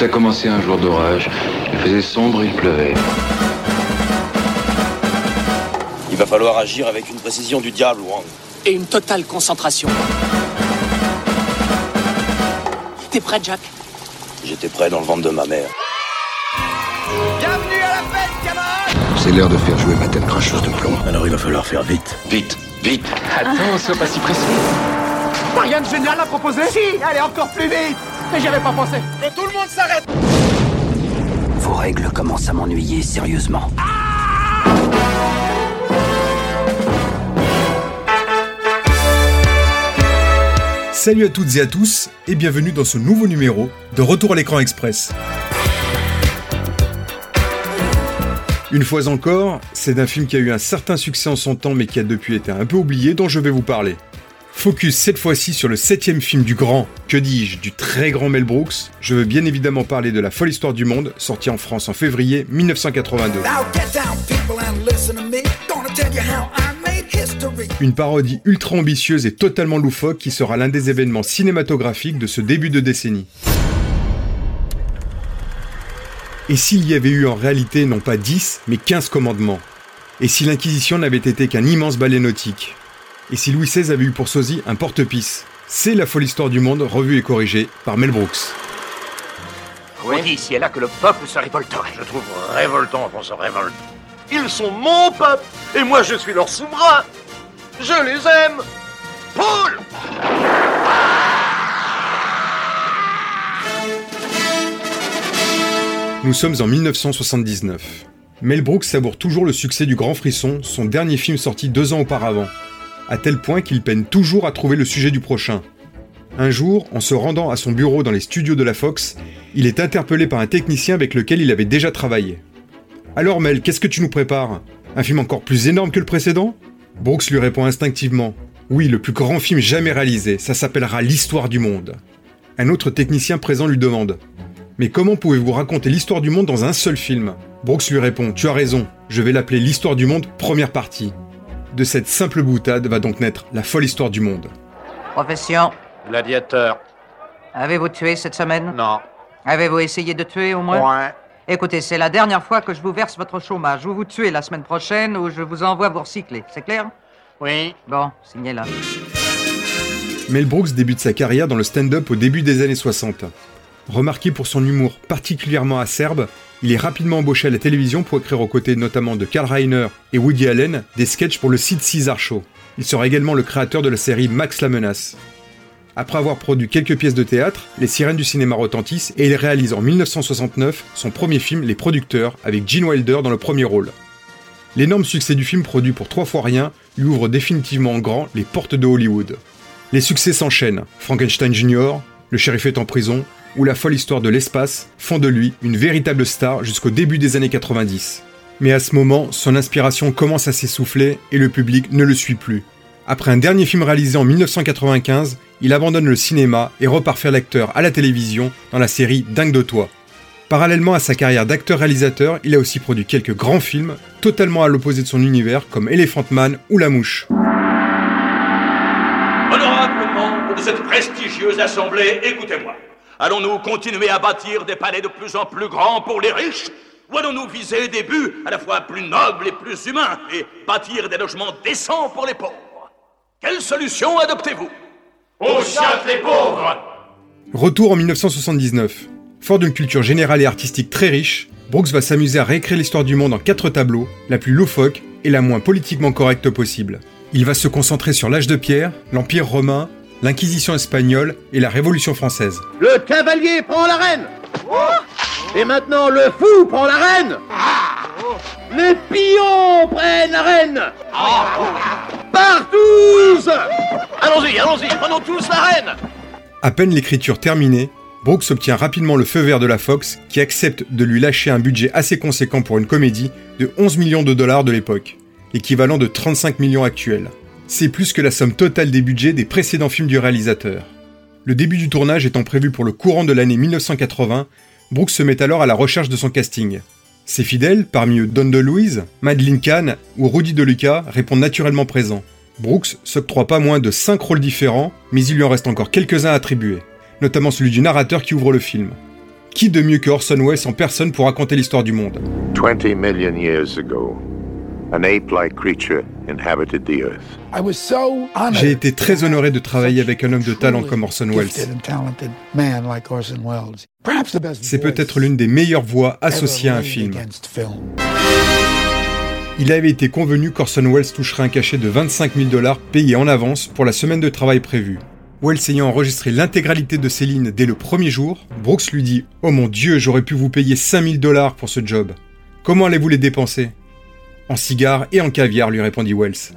Tout a commencé un jour d'orage. Il faisait sombre et il pleuvait. Il va falloir agir avec une précision du diable, Wang. Et une totale concentration. T'es prêt, Jack? J'étais prêt dans le ventre de ma mère. Bienvenue à la fête, camarades C'est l'heure de faire jouer ma tête cracheuse de plomb. Alors il va falloir faire vite. Vite, vite Attends, sois pas si pressé. T'as rien de génial à proposer Si Allez, encore plus vite Mais j'y avais pas pensé Que tout le monde s'arrête Vos règles commencent à m'ennuyer sérieusement. Salut à toutes et à tous et bienvenue dans ce nouveau numéro de Retour à l'écran express. Une fois encore, c'est d'un film qui a eu un certain succès en son temps mais qui a depuis été un peu oublié dont je vais vous parler. Focus cette fois-ci sur le septième film du grand, que dis-je, du très grand Mel Brooks. Je veux bien évidemment parler de La folle histoire du monde, sorti en France en février 1982. Now get down, people, and listen to me. Gonna tell you how I made history. Une parodie ultra ambitieuse et totalement loufoque qui sera l'un des événements cinématographiques de ce début de décennie. Et s'il y avait eu en réalité non pas 10, mais 15 commandements? Et si l'Inquisition n'avait été qu'un immense balai nautique? Et si Louis XVI avait eu pour sosie un porte-pisse C'est la folle histoire du monde revue et corrigée par Mel Brooks. On dit ici et là que le peuple se révolterait. Je trouve révoltant qu'on se révolte. Ils sont mon peuple et moi je suis leur souverain. Je les aime. Paul Nous sommes en 1979. Mel Brooks savoure toujours le succès du Grand Frisson, son dernier film sorti deux ans auparavant, à tel point qu'il peine toujours à trouver le sujet du prochain. Un jour, en se rendant à son bureau dans les studios de la Fox, il est interpellé par un technicien avec lequel il avait déjà travaillé. Alors Mel, qu'est-ce que tu nous prépares? Un film encore plus énorme que le précédent? Brooks lui répond instinctivement Oui, le plus grand film jamais réalisé, ça s'appellera L'histoire du monde. Un autre technicien présent lui demande mais comment pouvez-vous raconter l'histoire du monde dans un seul film? Brooks lui répond Tu as raison, je vais l'appeler L'histoire du monde, première partie. De cette simple boutade va donc naître la folle histoire du monde. Profession. Gladiateur. Avez-vous tué cette semaine? Non. Avez-vous essayé de tuer au moins? Ouais. Écoutez, c'est la dernière fois que je vous verse votre chômage. Vous vous tuez la semaine prochaine ou je vous envoie vous recycler. C'est clair? Oui. Bon, signez là. Mel Brooks débute sa carrière dans le stand-up au début des années 60. Remarqué pour son humour particulièrement acerbe, il est rapidement embauché à la télévision pour écrire aux côtés notamment de Karl Reiner et Woody Allen des sketchs pour le site César Show. Il sera également le créateur de la série Max la menace. Après avoir produit quelques pièces de théâtre, les sirènes du cinéma retentissent et il réalise en 1969 son premier film Les Producteurs avec Gene Wilder dans le premier rôle. L'énorme succès du film produit pour trois fois rien lui ouvre définitivement en grand les portes de Hollywood. Les succès s'enchaînent, Frankenstein Jr., Le shérif est en prison, ou La folle histoire de l'espace font de lui une véritable star jusqu'au début des années 90. Mais à ce moment, son inspiration commence à s'essouffler et le public ne le suit plus. Après un dernier film réalisé en 1995, il abandonne le cinéma et repart faire l'acteur à la télévision dans la série Dingue de toi. Parallèlement à sa carrière d'acteur-réalisateur, il a aussi produit quelques grands films, totalement à l'opposé de son univers, comme Elephant Man ou La Mouche. Honorable membre de cette prestigieuse assemblée, écoutez-moi. Allons-nous continuer à bâtir des palais de plus en plus grands pour les riches? Ou allons-nous viser des buts à la fois plus nobles et plus humains et bâtir des logements décents pour les pauvres? Quelle solution adoptez-vous? Au chien les pauvres Retour en 1979. Fort d'une culture générale et artistique très riche, Brooks va s'amuser à réécrire l'histoire du monde en quatre tableaux, la plus loufoque et la moins politiquement correcte possible. Il va se concentrer sur l'âge de pierre, l'Empire romain, l'Inquisition espagnole et la Révolution française. Le cavalier prend la reine. Et maintenant le fou prend la reine. Les pions prennent la reine. Partout Allons-y, allons-y, prenons tous la reine. À peine l'écriture terminée, Brooks obtient rapidement le feu vert de la Fox qui accepte de lui lâcher un budget assez conséquent pour une comédie de 11 millions de dollars de l'époque, équivalent de 35 millions actuels. C'est plus que la somme totale des budgets des précédents films du réalisateur. Le début du tournage étant prévu pour le courant de l'année 1980, Brooks se met alors à la recherche de son casting. Ses fidèles, parmi eux Don DeLuise, Madeleine Kahn ou Rudy DeLuca, répondent naturellement présents. Brooks s'octroie pas moins de 5 rôles différents, mais il lui en reste encore quelques-uns à attribuer, notamment celui du narrateur qui ouvre le film. Qui de mieux que Orson Welles en personne pour raconter l'histoire du monde? 20 million years ago, an ape-like creature inhabited the earth. I was so honored J'ai été très honoré de travailler avec un homme de talent comme Orson Welles. gifted and talented man like Orson Welles. Perhaps the best C'est peut-être l'une des meilleures voix associées à un film. Il avait été convenu qu'Orson Welles toucherait un cachet de 25 000 dollars payé en avance pour la semaine de travail prévue. Wells ayant enregistré l'intégralité de ses lignes dès le premier jour, Brooks lui dit Oh mon dieu, j'aurais pu vous payer 5000 dollars pour ce job. Comment allez-vous les dépenser? En cigares et en caviar, lui répondit Wells.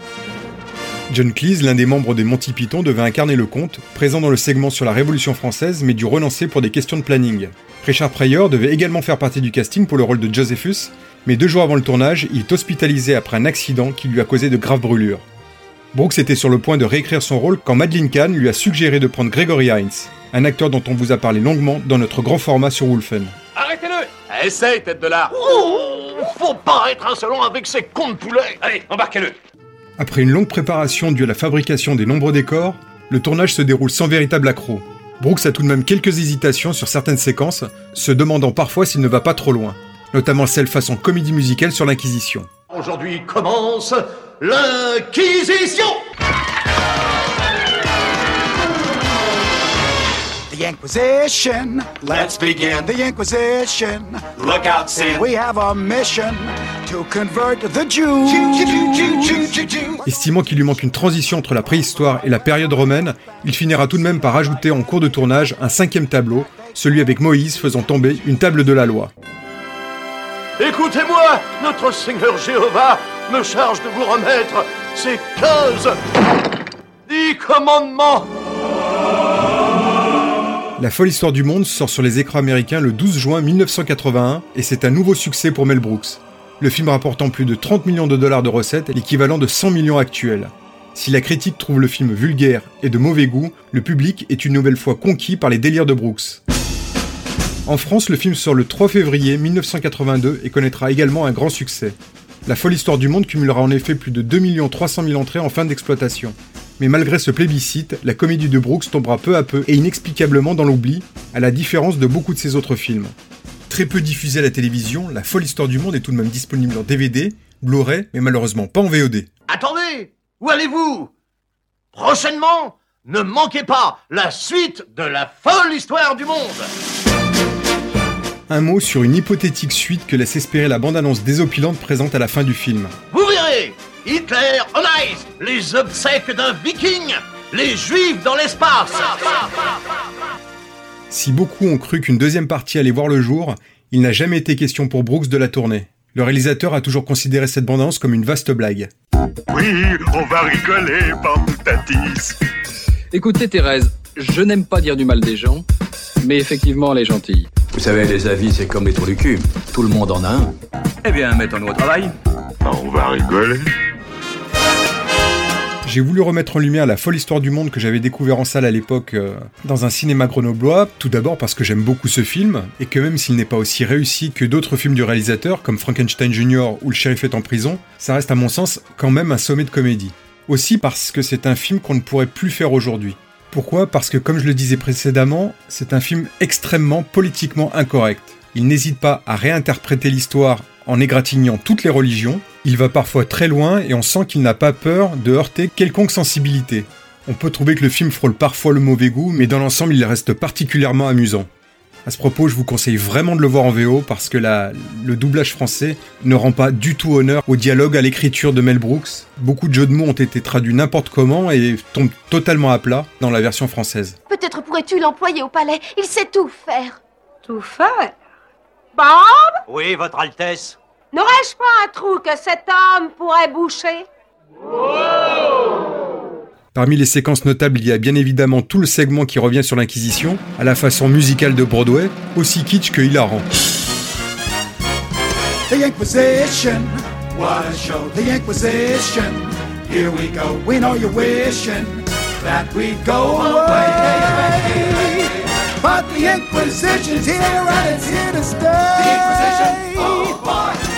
John Cleese, l'un des membres des Monty Python, devait incarner le comte, présent dans le segment sur la Révolution française, mais dû renoncer pour des questions de planning. Richard Pryor devait également faire partie du casting pour le rôle de Josephus, mais deux jours avant le tournage, il est hospitalisé après un accident qui lui a causé de graves brûlures. Brooks était sur le point de réécrire son rôle quand Madeleine Kahn lui a suggéré de prendre Gregory Hines, un acteur dont on vous a parlé longuement dans notre grand format sur Wolfen. Arrêtez-le Essaye, tête de lard Faut pas être insolent avec ces cons de poulet Allez, embarquez-le Après une longue préparation due à la fabrication des nombreux décors, le tournage se déroule sans véritable accroc. Brooks a tout de même quelques hésitations sur certaines séquences, se demandant parfois s'il ne va pas trop loin, notamment celle façon comédie musicale sur l'Inquisition. Aujourd'hui commence l'Inquisition The Inquisition. Let's begin. The Inquisition. Look out, Sid We have a mission to convert the Jews. Estimant qu'il lui manque une transition entre la préhistoire et la période romaine, il finira tout de même par ajouter en cours de tournage un cinquième tableau, celui avec Moïse faisant tomber une table de la loi. Écoutez-moi, notre Seigneur Jéhovah me charge de vous remettre ces 15 dix commandements. La folle histoire du monde sort sur les écrans américains le 12 juin 1981 et c'est un nouveau succès pour Mel Brooks. Le film rapportant plus de 30 millions de dollars de recettes, l'équivalent de 100 millions actuels. Si la critique trouve le film vulgaire et de mauvais goût, le public est une nouvelle fois conquis par les délires de Brooks. En France, le film sort le 3 février 1982 et connaîtra également un grand succès. La folle histoire du monde cumulera en effet plus de 2 300 000 entrées en fin d'exploitation. Mais malgré ce plébiscite, la comédie de Brooks tombera peu à peu et inexplicablement dans l'oubli, à la différence de beaucoup de ses autres films. Très peu diffusée à la télévision, La folle histoire du monde est tout de même disponible en DVD, Blu-ray, mais malheureusement pas en VOD. Attendez, où allez-vous? Prochainement, ne manquez pas la suite de la folle histoire du monde. Un mot sur une hypothétique suite que laisse espérer la bande-annonce désopilante présente à la fin du film. Vous verrez, Hitler on ice, les obsèques d'un viking, les juifs dans l'espace. Si beaucoup ont cru qu'une deuxième partie allait voir le jour, il n'a jamais été question pour Brooks de la tourner. Le réalisateur a toujours considéré cette bande-annonce comme une vaste blague. Oui, on va rigoler, Pamputatis. Écoutez Thérèse, je n'aime pas dire du mal des gens, mais effectivement elle est gentille. Vous savez, les avis, c'est comme les trous du cul. Tout le monde en a un. Eh bien, mettons-nous au travail. Ah, on va rigoler. J'ai voulu remettre en lumière la folle histoire du monde que j'avais découvert en salle à l'époque euh, dans un cinéma grenoblois, tout d'abord parce que j'aime beaucoup ce film, et que même s'il n'est pas aussi réussi que d'autres films du réalisateur, comme Frankenstein Jr. ou Le shérif est en prison, ça reste à mon sens quand même un sommet de comédie. Aussi parce que c'est un film qu'on ne pourrait plus faire aujourd'hui. Pourquoi? Parce que comme je le disais précédemment, c'est un film extrêmement politiquement incorrect. Il n'hésite pas à réinterpréter l'histoire en égratignant toutes les religions, il va parfois très loin et on sent qu'il n'a pas peur de heurter quelconque sensibilité. On peut trouver que le film frôle parfois le mauvais goût, mais dans l'ensemble il reste particulièrement amusant. À ce propos, je vous conseille vraiment de le voir en VO parce que la- le doublage français ne rend pas du tout honneur au dialogue, à l'écriture de Mel Brooks. Beaucoup de jeux de mots ont été traduits n'importe comment et tombent totalement à plat dans la version française. Peut-être pourrais-tu l'employer au palais. Il sait tout faire. Tout faire? Bob? Oui, Votre Altesse. N'aurais-je pas un trou que cet homme pourrait boucher? Parmi les séquences notables, il y a bien évidemment tout le segment qui revient sur l'Inquisition, à la façon musicale de Broadway, aussi kitsch que hilarant. The Inquisition. What a show. The Inquisition. Here we go. We know you're wishing that we'd go away. But the Inquisition's here and it's here to stay. The Inquisition, oh boy.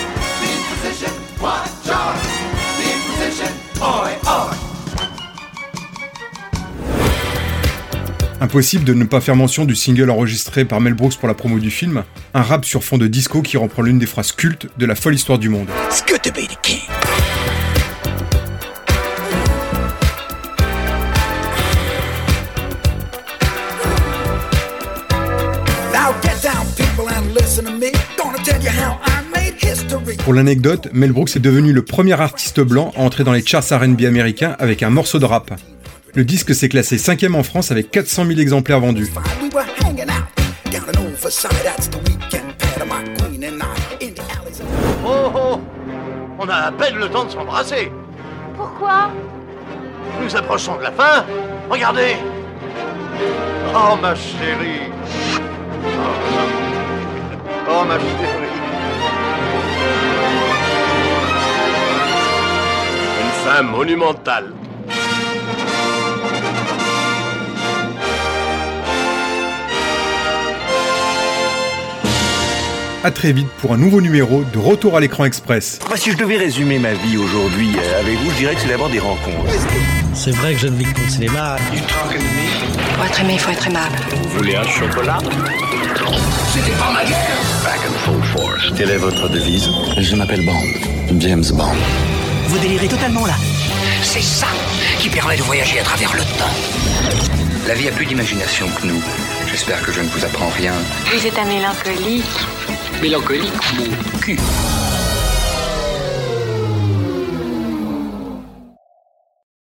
Impossible de ne pas faire mention du single enregistré par Mel Brooks pour la promo du film, un rap sur fond de disco qui reprend l'une des phrases cultes de la folle histoire du monde. It's good to be the king. Pour l'anecdote, Mel Brooks est devenu le premier artiste blanc à entrer dans les charts RB américains avec un morceau de rap. Le disque s'est classé 5 en France avec 400 000 exemplaires vendus. Alleys. Oh oh On a à peine le temps de s'embrasser. Pourquoi Nous approchons de la fin. Regardez. Oh ma chérie. Oh, oh ma chérie. Une fin monumentale. À très vite pour un nouveau numéro de Retour à l'écran express. Si je devais résumer ma vie aujourd'hui euh, avec vous, je dirais que c'est d'abord des rencontres. C'est vrai que je ne vis que pour le cinéma. Pour être aimé, il faut être aimable. Vous voulez un chocolat? C'était pas ma guerre. Back and full force. Quelle est votre devise? Je m'appelle Bond. James Bond. Vous délirez totalement là. C'est ça qui permet de voyager à travers le temps. La vie a plus d'imagination que nous. J'espère que je ne vous apprends rien. Vous êtes un mélancolique. Mélancolique, mon cul.